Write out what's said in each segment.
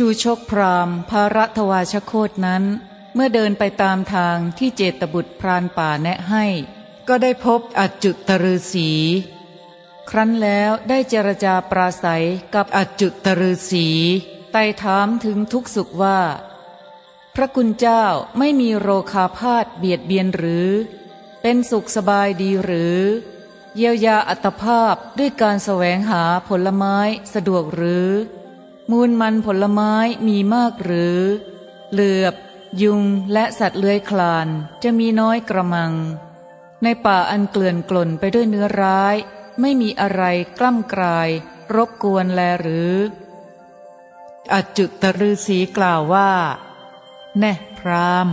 ชูชกพรามภารัตวาชโคตนั้น เมื่อเดินไปตามทางที่เจตบุตรพรานป่าแนะให้ ก็ได้พบอจุตฤษี ครั้นแล้วได้เจรจาปราศัยกับอจุตฤษีไต่ถามถึงทุกสุขว่า พระคุณเจ้าไม่มีโรคาพาธเบียดเบียนหรือ เป็นสุขสบายดีหรือ เยียวยาอัตภาพด้วยการแสวงหาผลไม้สะดวกหรือ มูลมันผลไม้มีมากหรือ เหลือบ ยุงและสัตว์เลื้อยคลานจะมีน้อยกระมัง ในป่าอันเกลื่อนกล่นไปด้วยเนื้อร้าย ไม่มีอะไรกล้ำกลาย รบกวนแลหรือ อจุตฤษีกล่าวว่า แน่พราม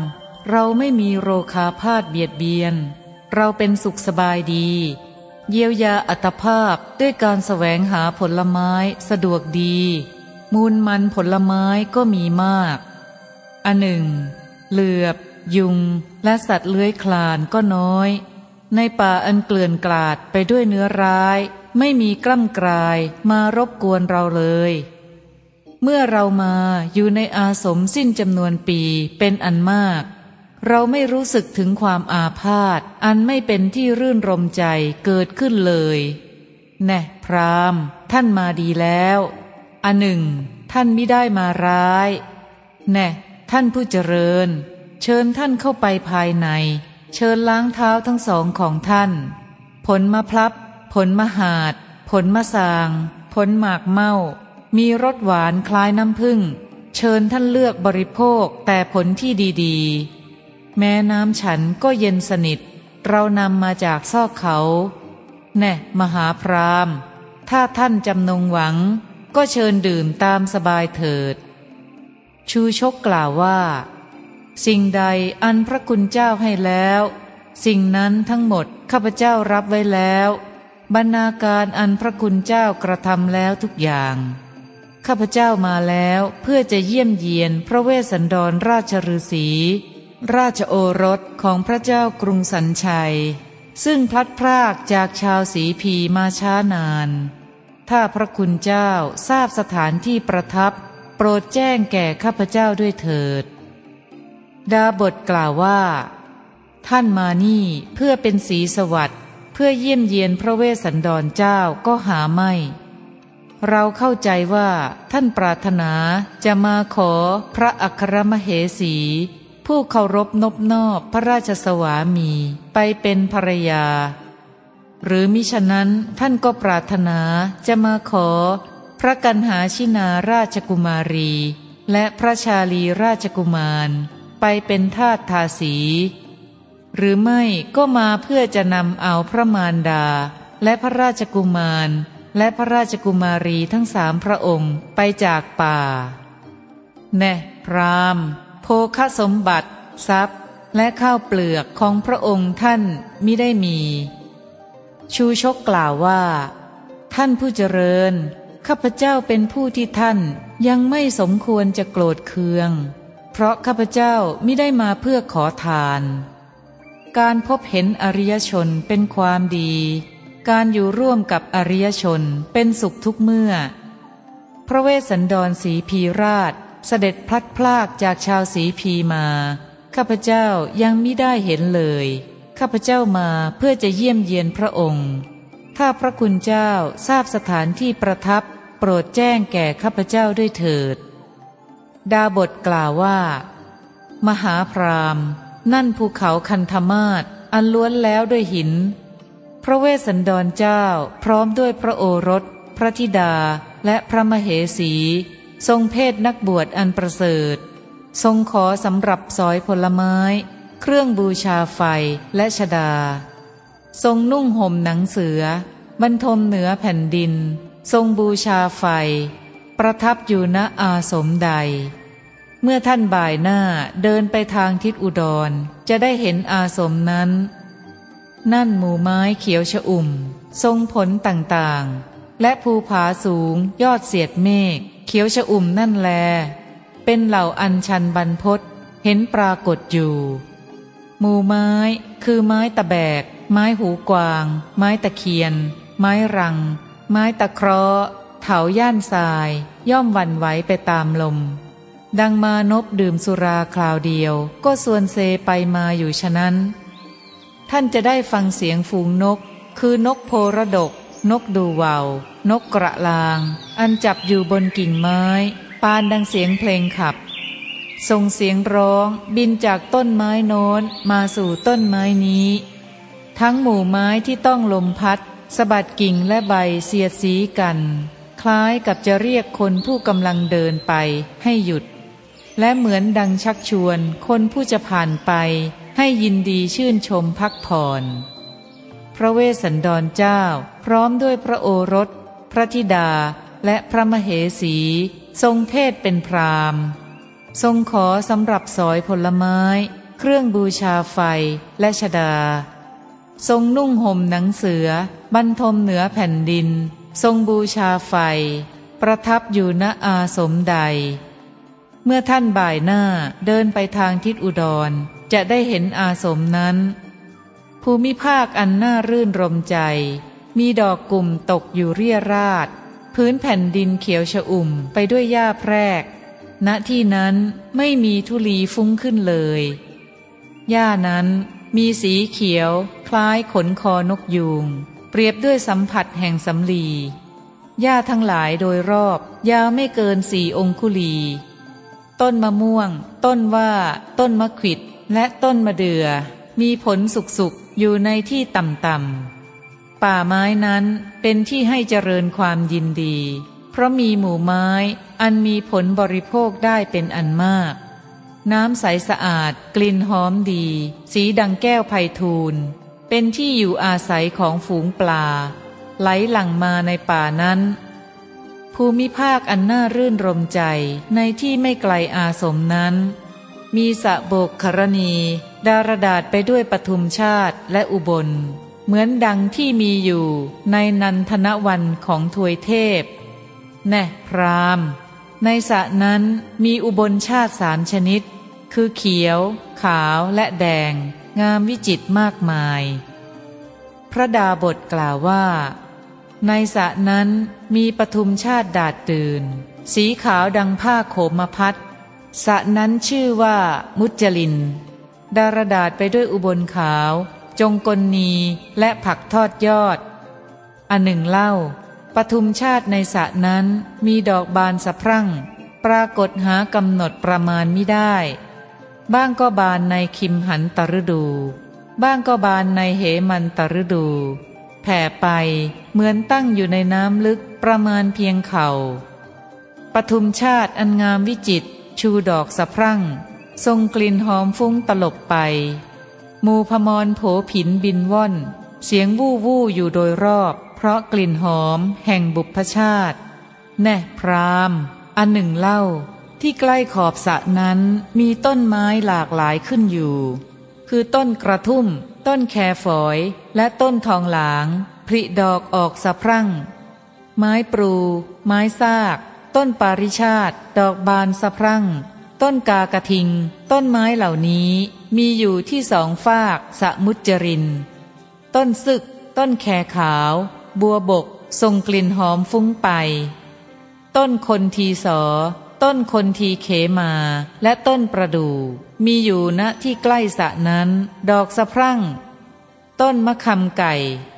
เราไม่มีโรคาพาธเบียดเบียน เราเป็นสุขสบายดี เยียวยาอัตภาพด้วยการแสวงหาผลไม้สะดวกดี มูลมันผลไม้ก็มีมาก อันหนึ่ง เหลือบ ยุง และสัตว์เลื้อยคลานก็น้อย ในป่าอันเกลื่อนกลาดไปด้วยเนื้อร้าย ไม่มีกล้ำกลายมารบกวนเราเลย เมื่อเรามาอยู่ในอาสมสิ้นจำนวนปีเป็นอันมาก เราไม่รู้สึกถึงความอาพาธอันไม่เป็นที่รื่นรมใจเกิดขึ้นเลย แน่พรามท่านมาดีแล้ว อันหนึ่ง ท่านไม่ได้มาร้าย แน่ ท่านผู้เจริญ เชิญท่านเข้าไปภายใน เชิญล้างเท้าทั้งสองของท่าน ผลมะพลับ ผลมะหาด ผลมะสาง ผลหมากเมา มีรสหวานคล้ายน้ำผึ้ง เชิญท่านเลือกบริโภคแต่ผลที่ดีๆ แม้น้ำฉันก็เย็นสนิท เรานำมาจากซอกเขา แน่ มหาพรามถ้าท่านจำนงหวัง ก็เชิญดื่มตามสบายเถิด ชูชกกล่าวว่า สิ่งใดอันพระคุณเจ้าให้แล้ว สิ่งนั้นทั้งหมดข้าพเจ้ารับไว้แล้ว บรรณาการอันพระคุณเจ้ากระทำแล้วทุกอย่าง ข้าพเจ้ามาแล้วเพื่อจะเยี่ยมเยียนพระเวสสันดรราชฤาษีราชโอรสของพระเจ้ากรุงสันชัย ซึ่งพลัดพรากจากชาวสีพีมาช้านาน ถ้าพระคุณเจ้าทราบสถานที่ประทับ โปรดแจ้งแก่ข้าพเจ้าด้วยเถิด ดาบทกล่าวว่า ท่านมานี่เพื่อเป็นสีสวัสดิ์เพื่อเยี่ยมเยียนพระเวสสันดรเจ้าก็หาไม่ เราเข้าใจว่าท่านปรารถนาจะมาขอพระอัครมเหสี ผู้เคารพนบนอบพระราชสวามีไปเป็นภรรยา หรือมิฉะนั้นท่านก็ปรารถนาจะมาขอ พระกันหาชินาราชกุมารี และพระชาลีราชกุมาร ไปเป็นทาสทาสี หรือไม่ก็มาเพื่อจะนำเอาพระมารดา และพระราชกุมาร และพระราชกุมารีทั้งสามพระองค์ไปจากป่า แน่พรามโภคสมบัติ ทรัพย์ และข้าวเปลือกของพระองค์ท่านมิได้มี ชูชกกล่าวว่า ท่านผู้เจริญ ข้าพเจ้าเป็นผู้ที่ท่านยังไม่สมควรจะโกรธเคือง เพราะข้าพเจ้าไม่ได้มาเพื่อขอทาน การพบเห็นอริยชนเป็นความดี การอยู่ร่วมกับอริยชนเป็นสุขทุกเมื่อ พระเวสสันดรสีพีราชเสด็จพลัดพรากจากชาวสีพีมา ข้าพเจ้ายังไม่ได้เห็นเลย ข้าพเจ้ามาเพื่อจะเยี่ยมเยียนพระองค์ ถ้าพระคุณเจ้าทราบสถานที่ประทับ โปรดแจ้งแก่ข้าพเจ้าด้วยเถิด ดาบทกล่าวว่า มหาพรามนั่นภูเขาคันธมาศอันล้วนแล้วด้วยหิน พระเวสสันดรเจ้าพร้อมด้วยพระโอรส พระธิดาและพระมเหสี ทรงเพศนักบวชอันประเสริฐ ทรงขอสำหรับสอยผลไม้ เครื่องบูชาไฟและชดา ทรงนุ่งห่มหนังเสือบรรทมเหนือแผ่นดิน ทรงบูชาไฟ ประทับอยู่ณอาสมใด เมื่อท่านบ่ายหน้าเดินไปทางทิศอุดรจะได้เห็นอาสมนั้น นั่นหมู่ไม้เขียวชะอุ่ม ทรงผลต่างๆ และภูผาสูงยอดเสียดเมฆเขียวชะอุ่มนั่นแล เป็นเหล่าอัญชันบรรพศเห็นปรากฏอยู่ หมู่ไม้ คือไม้ตะแบก ไม้หูกวาง ไม้ตะเคียน ไม้รัง ไม้ตะเคราะห์เถาย่านทราย ย่อมวันไหวไปตามลม ดังมานพดื่มสุราคราวเดียว ก็ส่วนเซไปมาอยู่ฉะนั้น ท่านจะได้ฟังเสียงฝูงนก คือนกโพระดก นกดูวาวนกกระลาง อันจับอยู่บนกิ่งไม้ ปานดังเสียงเพลงขับ ส่งเสียงร้องบินจากต้นไม้โน้นมาสู่ต้นไม้นี้ ทั้งหมู่ไม้ที่ต้องลมพัดสะบัดกิ่งและใบเสียดสีกัน คล้ายกับจะเรียกคนผู้กำลังเดินไปให้หยุด และเหมือนดังชักชวนคนผู้จะผ่านไป ให้ยินดีชื่นชมพักผ่อน พระเวสสันดรเจ้า พร้อมด้วยพระโอรส พระธิดาและพระมเหสี ทรงเทศเป็นพราม ทรงขอสำหรับสอยผลไม้ เครื่องบูชาไฟและชดา ทรงนุ่งห่มหนังเสือบรรทมเหนือแผ่นดิน ทรงบูชาไฟ ประทับอยู่ณอาสมใด เมื่อท่านบ่ายหน้าเดินไปทางทิศอุดร จะได้เห็นอาสมนั้น ภูมิภาคอันน่ารื่นรมใจ มีดอกกลุ่มตกอยู่เรียราดพื้นแผ่นดินเขียวชอุ่มไปด้วยหญ้าแพรก ณที่นั้นไม่มีทุลีฟุ้งขึ้นเลย หญ้านั้นมีสีเขียวคล้ายขนคอนกยูง เปรียบด้วยสัมผัสแห่งสำลีหญ้าทั้งหลายโดยรอบ ยาวไม่เกินสี่องคุลี ต้นมะม่วง ต้นว่า ต้นมะขิด และต้นมะเดือ่อ มีผลสุกๆ อยู่ในที่ต่ำๆ ป่าไม้นั้นเป็นที่ให้เจริญความยินดี เพราะมีหมู่ไม้ อันมีผลบริโภคได้เป็นอันมาก น้ำใสสะอาด กลิ่นหอมดี สีดังแก้วไพทูลเป็นที่อยู่อาศัยของฝูงปลา ไหลหลั่งมาในป่านั้น ภูมิภาคอันน่ารื่นรมใจในที่ไม่ไกลอาสมนั้น มีสะโบกครณี ดารดาษไปด้วยปทุมชาติและอุบล เหมือนดังที่มีอยู่ในนันทนวันของทวยเทพ แน่พราม ในสระนั้นมีอุบลชาติสามชนิด คือเขียว ขาวและแดง งามวิจิตมากมาย พระดาบทกล่าวว่า ในสระนั้นมีปทุมชาติดาดตื่น สีขาวดังผ้าโขมพัดสระนั้นชื่อว่า มุจลิน ดารดาษไปด้วยอุบลขาว จงกลนีและผักทอดยอด อันหนึ่งเล่า ปทุมชาติในสระนั้นมีดอกบานสะพรั่ง ปรากฏหากำหนดประมาณไม่ได้ บ้างก็บานในคิมหันตฤดู บ้างก็บานในเหมันตฤดู แผ่ไปเหมือนตั้งอยู่ในน้ำลึกประมาณเพียงเขา่าปทุมชาติอันงามวิจิตชูดอกสะพรั่ง ทรงกลิ่นหอมฟุ้งตลบไปมูพมรโผผินบินว่อน เสียงวู่วู่อยู่โดยรอบ เพราะกลิ่นหอม แห่งบุพชาติ แน่พรามอันหนึ่งเล่า ที่ใกล้ขอบสระนั้นมีต้นไม้หลากหลายขึ้นอยู่ คือต้นกระทุ่ม ต้นแคฝอย และต้นทองหลางผลิดอกออกสะพรั่ง ไม้ปรูไม้ซาก ต้นปาริชาติ ดอกบานสะพรั่ง ต้นกากระทิง ต้นไม้เหล่านี้มีอยู่ที่สองฝากสะมุจริน ต้นซึก ต้นแคขาว บัวบกทรงกลิ่นหอมฟุ้งไป ต้นคนทีสอ ต้นคนทีเขมา และต้นประดู่มีอยู่ณที่ใกล้สะนั้น ดอกสะพรั่ง ต้นมะคำไก่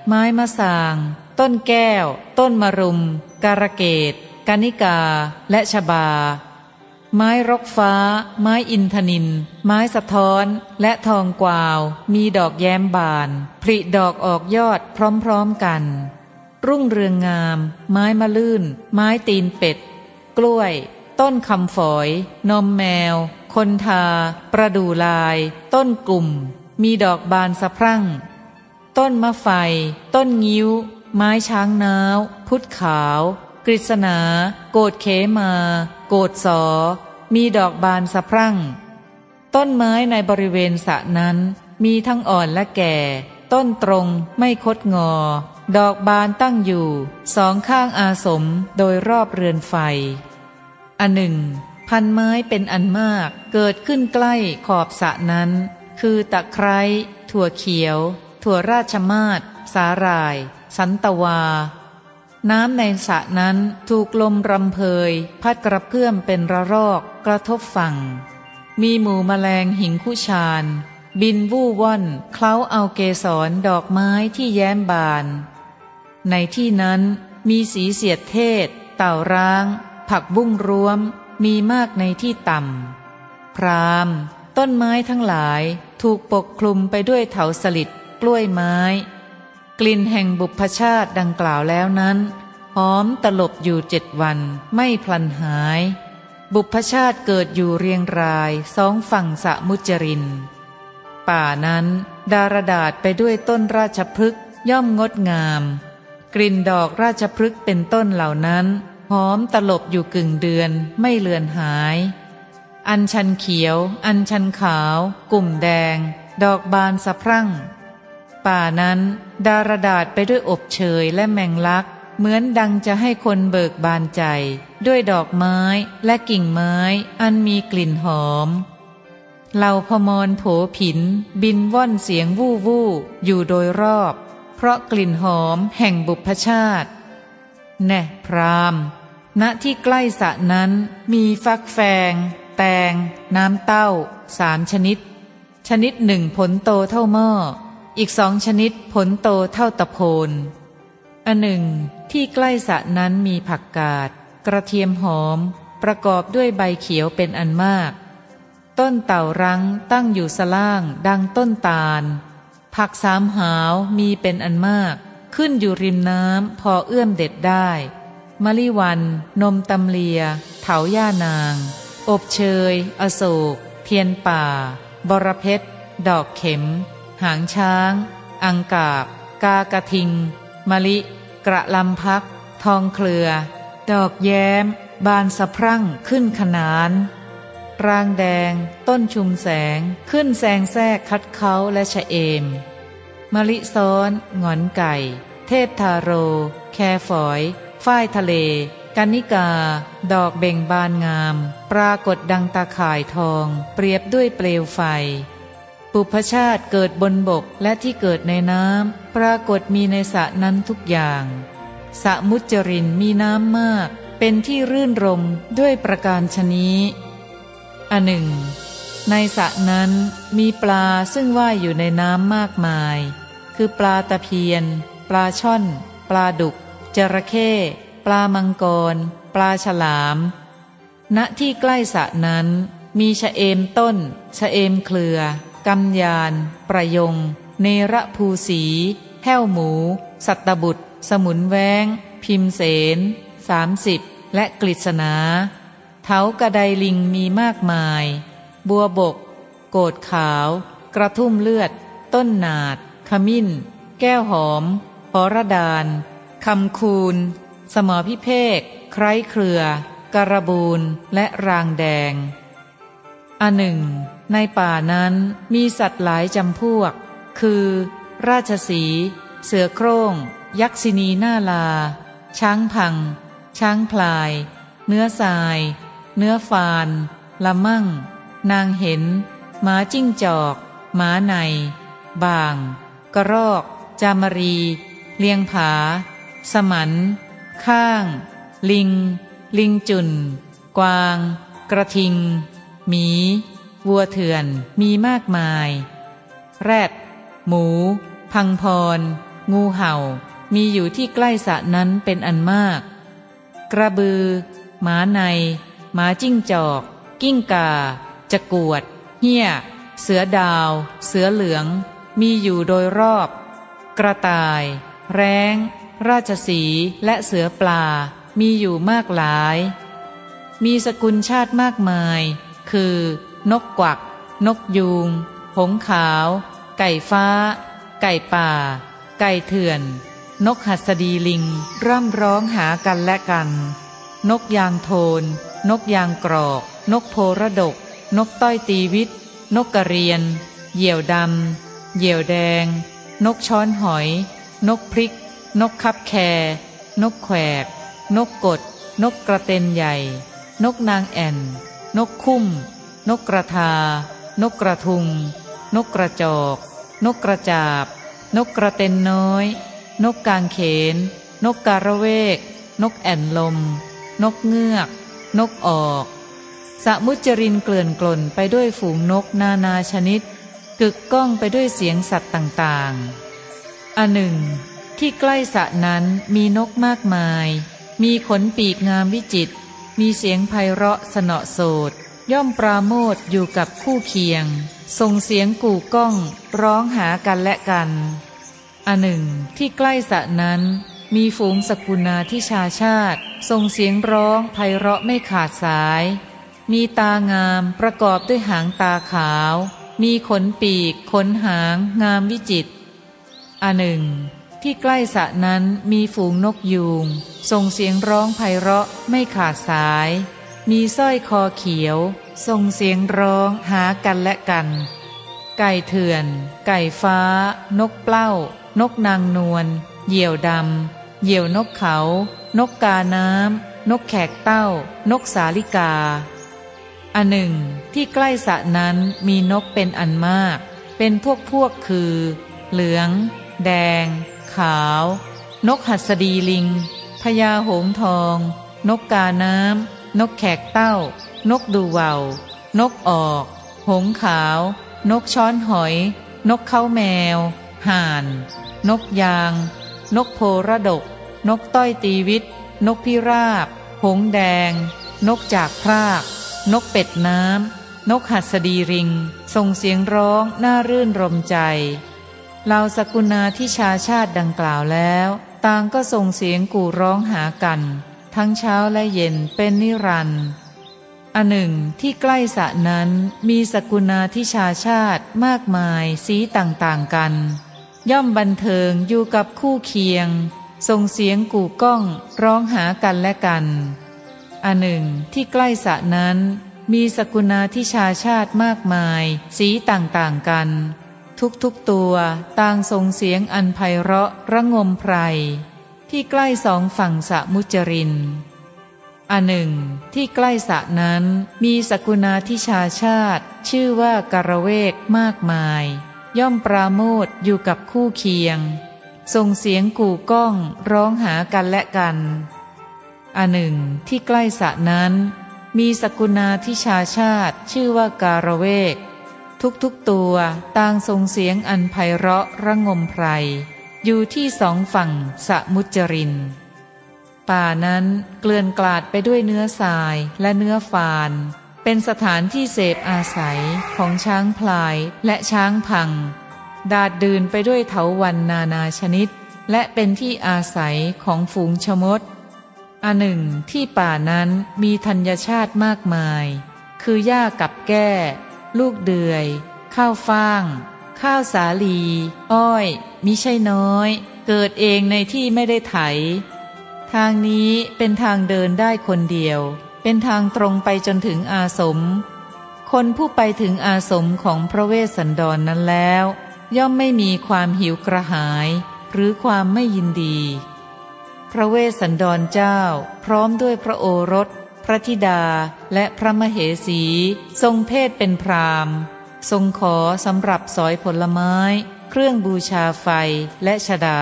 ไม้มะสาง ต้นแก้ว ต้นมะรุม การะเกดกานิกา และชบา ไม้รกฟ้า ไม้อินทนิน ไม้สะท้อน และทองกวาว มีดอกแย้มบาน ผลิดอกออกยอดพร้อมๆกัน รุ่งเรืองงาม ไม้มะลื่น ไม้ตีนเป็ด กล้วย ต้นคำฝอย นมแมว คนทา ประดูลาย ต้นกลุ่ม มีดอกบานสะพรั่ง ต้นมะไฟ ต้นงิ้ว ไม้ช้างน้าว พุทธขาว กฤษณา โกดเขมา โกดสอ มีดอกบานสะพรั่ง ต้นไม้ในบริเวณสระนั้น มีทั้งอ่อนและแก่ ต้นตรงไม่คดงอ ดอกบานตั้งอยู่ สองข้างอาสมโดยรอบเรือนไฟ อันหนึ่ง พันไม้เป็นอันมากเกิดขึ้นใกล้ขอบสะนั้น คือตะไคร้ถั่วเขียว ถั่วราชมาศสาหร่าย สันตวา น้ำในสระนั้นถูกลมรำเพย พัดกระเพื่อมเป็นระรอกกระทบฝั่ง มีหมู่แมลงหิงคุชาน บินวู่ว่อนเคล้าเอาเกสรดอกไม้ที่แย้มบาน ในที่นั้นมีสีเสียดเทศ เต่าร้าง ผักบุ้งรวม มีมากในที่ต่ำ พรามต้นไม้ทั้งหลายถูกปกคลุมไปด้วยเถาสลิดกล้วยไม้ กลิ่นแห่งบุพชาติดังกล่าวแล้วนั้นหอมตลบอยู่เจ็ดวันไม่พลันหาย บุพชาติเกิดอยู่เรียงรายสองฝั่งสะมุจริน ป่านั้น ดารดาษไปด้วยต้นราชพฤกษ์ย่อมงดงาม กลิ่นดอกราชพฤกษ์เป็นต้นเหล่านั้น หอมตลบอยู่กึ่งเดือนไม่เลือนหาย อันชันเขียว อันชันขาว กลุ่มแดง ดอกบานสะพรั่ง ป่านั้น ดารดาษไปด้วยอบเชยและแมงลัก เหมือนดังจะให้คนเบิกบานใจ ด้วยดอกไม้และกิ่งไม้ อันมีกลิ่นหอม เหล่าพมรโผผิน บินว่อนเสียงวู่วู่อยู่โดยรอบ เพราะกลิ่นหอมแห่งบุพชาติ แน่พรามณที่ใกล้สะนั้นมีฟักแฟง แตง น้ำเต้าสามชนิด ชนิดหนึ่งผลโตเท่าหม้อ อีกสองชนิดผลโตเท่าตะโพนอันหนึ่ง ที่ใกล้สะนั้นมีผักกาด กระเทียมหอม ประกอบด้วยใบเขียวเป็นอันมาก ต้นเต่ารังตั้งอยู่สล่างดังต้นตาล ผักสามหาวมีเป็นอันมาก ขึ้นอยู่ริมน้ำพอเอื้อมเด็ดได้มะลิวัน นมตำเลีย เถาย่านาง อบเชย อโศก เทียนป่า บรเพชร ดอกเข็ม หางช้าง อังกาบ กากระทิง มะลิ กระลำพัก ทองเคลือ ดอกแย้ม บานสะพรั่งขึ้นขนาน รางแดง ต้นชุมแสง ขึ้นแซงแทรกคัดเขาและชะเอม มะลิซ้อน งอนไก่ เทพทาโร แคฝอย ฝ้ายทะเล กันนิกา ดอกเบ่งบานงาม ปรากฏดังตาข่ายทอง เปรียบด้วยเปลวไฟ ปุพชาติเกิดบนบกและที่เกิดในน้ำ ปรากฏมีในสระนั้นทุกอย่างสะมุจรินมีน้ำมาก เป็นที่รื่นรมด้วยประการชนี้ อันหนึ่ง ในสระนั้นมีปลาซึ่งว่ายอยู่ในน้ำมากมาย คือปลาตะเพียน ปลาช่อน ปลาดุก จระเข้ปลามังกร ปลาฉลาม ณที่ใกล้สระนั้นมีชะเอมต้น ชะเอมเคลือ กำยาน ประยง เนระภูสีแห้วหมู สัตบุตร สมุนแวง พิมเสนสามสิบและกฤษณา เถากระไดลิงมีมากมาย บัวบก โกดขาว กระทุ่มเลือด ต้นนาด ขมิ้น แก้วหอมหอระดานคำคูน สมอพิเภก ไคร้เครือการบูนและรางแดง อันหนึ่ง ในป่านั้นมีสัตว์หลายจำพวก คือ ราชสี เสือโครง่ง ยักษินีหน้าลา ช้างพัง ช้างพลาย เนื้อทราย เนื้อฟาน ละมั่ง นางเห็น หมาจิ้งจอก หมาใน บาง กระรอก จามรี เลียงผา สมัน ข้าง ลิง ลิงจุน กวาง กระทิง หมี วัวเถื่อน มีมากมาย แรด หมู พังพร งูเห่า มีอยู่ที่ใกล้สระนั้นเป็นอันมาก กระบือ หมาใน หมาจิ้งจอก กิ้งกาจะกวด เหี้ย เสือดาว เสือเหลือง มีอยู่โดยรอบ กระต่าย แร้ง ราชสีและเสือปลา มีอยู่มากหลาย มีสกุลชาติมากมาย คือ นกกวัก นกยูง หงขาว ไก่ฟ้า ไก่ป่า ไก่เถื่อน นกหัสดีลิง ร่ำร้องหากันและกัน นกยางโทน นกยางกรอก นกโพระดก นกต้อยตีวิต นกกระเรียน เหยี่ยวดำ เหยี่ยวแดง นกช้อนหอย นกพริก นกคับแค นกแขวกนกกด นกกระเตนใหญ่ นกนางแอ่น นกคุ้ม นกกระทา นกกระทุง นกกระจอก นกกระจาบ นกกระเตนน้อย นกกางเขนนนกการะเวก นกแอ่นลม นกเงือก นกออก สมุจรินเกลื่อนกลนไปด้วยฝูงนกนานาชนิด กึกก้องไปด้วยเสียงสัตว์ต่างๆ อันหนึ่ง ที่ใกล้สะนั้นมีนกมากมาย มีขนปีกงามวิจิต มีเสียงไพเราะสนอโสดย่อมปราโมทอยู่กับคู่เคียง ส่งเสียงกู่ก้องร้องหากันและกัน อันหนึ่งที่ใกล้สะนั้น มีฝูงสกุณาที่ชาชาติส่งเสียงร้องไพเราะไม่ขาดสาย มีตางามประกอบด้วยหางตาขาว มีขนปีก ขนหาง งามวิจิตอันหนึ่ง ที่ใกล้สะนั้นมีฝูงนกยูงส่งเสียงร้องไพเราะไม่ขาดสาย มีสร้อยคอเขียวส่งเสียงร้องหากันและกัน ไก่เถื่อน ไก่ฟ้า นกเปล้า นกนางนวลเหยี่ยวดำ เหยี่ยวนกเขา นกกาน้ำ นกแขกเต้า นกสาลิกา อันหนึ่ง ที่ใกล้สะนั้นมีนกเป็นอันมาก เป็นพวกพวกคือ เหลือง แดง ขาว นกหัสดีลิงพญาหงทอง นกกาน้ำ นกแขกเต้า นกดูวาวนกออก หงขาว นกช้อนหอย นกเข้าแมว ห่าน นกยาง นกโพระดก นกต้อยตีวิตนกพิราบ หงแดง นกจากพราก นกเป็ดน้ำ นกหัสดีริง ส่งเสียงร้องน่ารื่นรมใจเหล่าสกุณาที่ชาชาติดังกล่าวแล้ว ต่างก็ส่งเสียงกู่ร้องหากัน ทั้งเช้าและเย็นเป็นนิรันดร์อันหนึ่งที่ใกล้สะนั้นมีสกุณาทิชาชาติมากมายสีต่างๆกัน ย่อมบันเทิงอยู่กับคู่เคียงส่งเสียงกู่ก้องร้องหากันและกัน อันหนึ่งที่ใกล้สะนั้น มีสกุณาทิชาชาติมากมาย สีต่างๆกัน ทุกๆตัวต่างส่งเสียงอันไพเราะระงมไพร ที่ใกล้สองฝั่งสะมุจรินอันหนึ่งที่ใกล้สะนั้นมีสกุณาทิชาชาติ ชื่อว่าการเวกมากมาย ย่อมปราโมทอยู่กับคู่เคียง ส่งเสียงกู่ก้องร้องหากันและกันอันหนึ่งที่ใกล้สะนั้น มีสกุณาทิชาชาติชื่อว่าการเวก ทุกๆตัวต่างส่งเสียงอันไพเราะระงมไพร อยู่ที่สองฝั่งสะมุจริน ป่านั้นเกลื่อนกลาดไปด้วยเนื้อทรายและเนื้อฟาน เป็นสถานที่เสพอาศัยของช้างพลายและช้างพัง ดาดดืนไปด้วยเถาวันนานาชนิด และเป็นที่อาศัยของฝูงชมด อันหนึ่งที่ป่านั้นมีธัญชาติมากมาย คือหญ้ากับแก้ ลูกเดือย ข้าวฟ่าง ข้าวสาลี อ้อยมิใช่น้อย เกิดเองในที่ไม่ได้ไถ ทางนี้เป็นทางเดินได้คนเดียว เป็นทางตรงไปจนถึงอาสม คนผู้ไปถึงอาสมของพระเวสสันดรนนั้นแล้ว ย่อมไม่มีความหิวกระหาย หรือความไม่ยินดี พระเวสสันดรเจ้า พร้อมด้วยพระโอรส พระธิดาและพระมเหสี ทรงเพศเป็นพรามทรงขอสำหรับสอยผลไม้ เครื่องบูชาไฟและชดา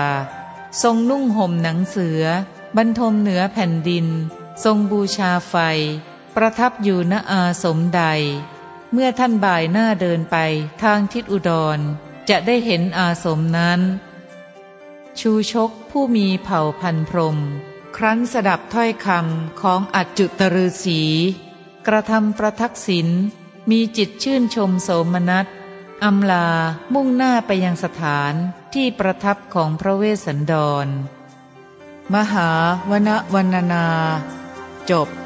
ทรงนุ่งห่มหนังเสือบรรทมเหนือแผ่นดิน ทรงบูชาไฟ ประทับอยู่ณอาสมใด เมื่อท่านบ่ายหน้าเดินไปทางทิศอุดร จะได้เห็นอาสมนั้น ชูชกผู้มีเผ่าพันพรม ครั้นสดับถ้อยคำของอัจจุตฤษีกระทำประทักษิณมีจิตชื่นชมโสมนัสอำลามุ่งหน้าไปยังสถานที่ประทับของพระเวสสันดร มหาวนวรรณนา จบ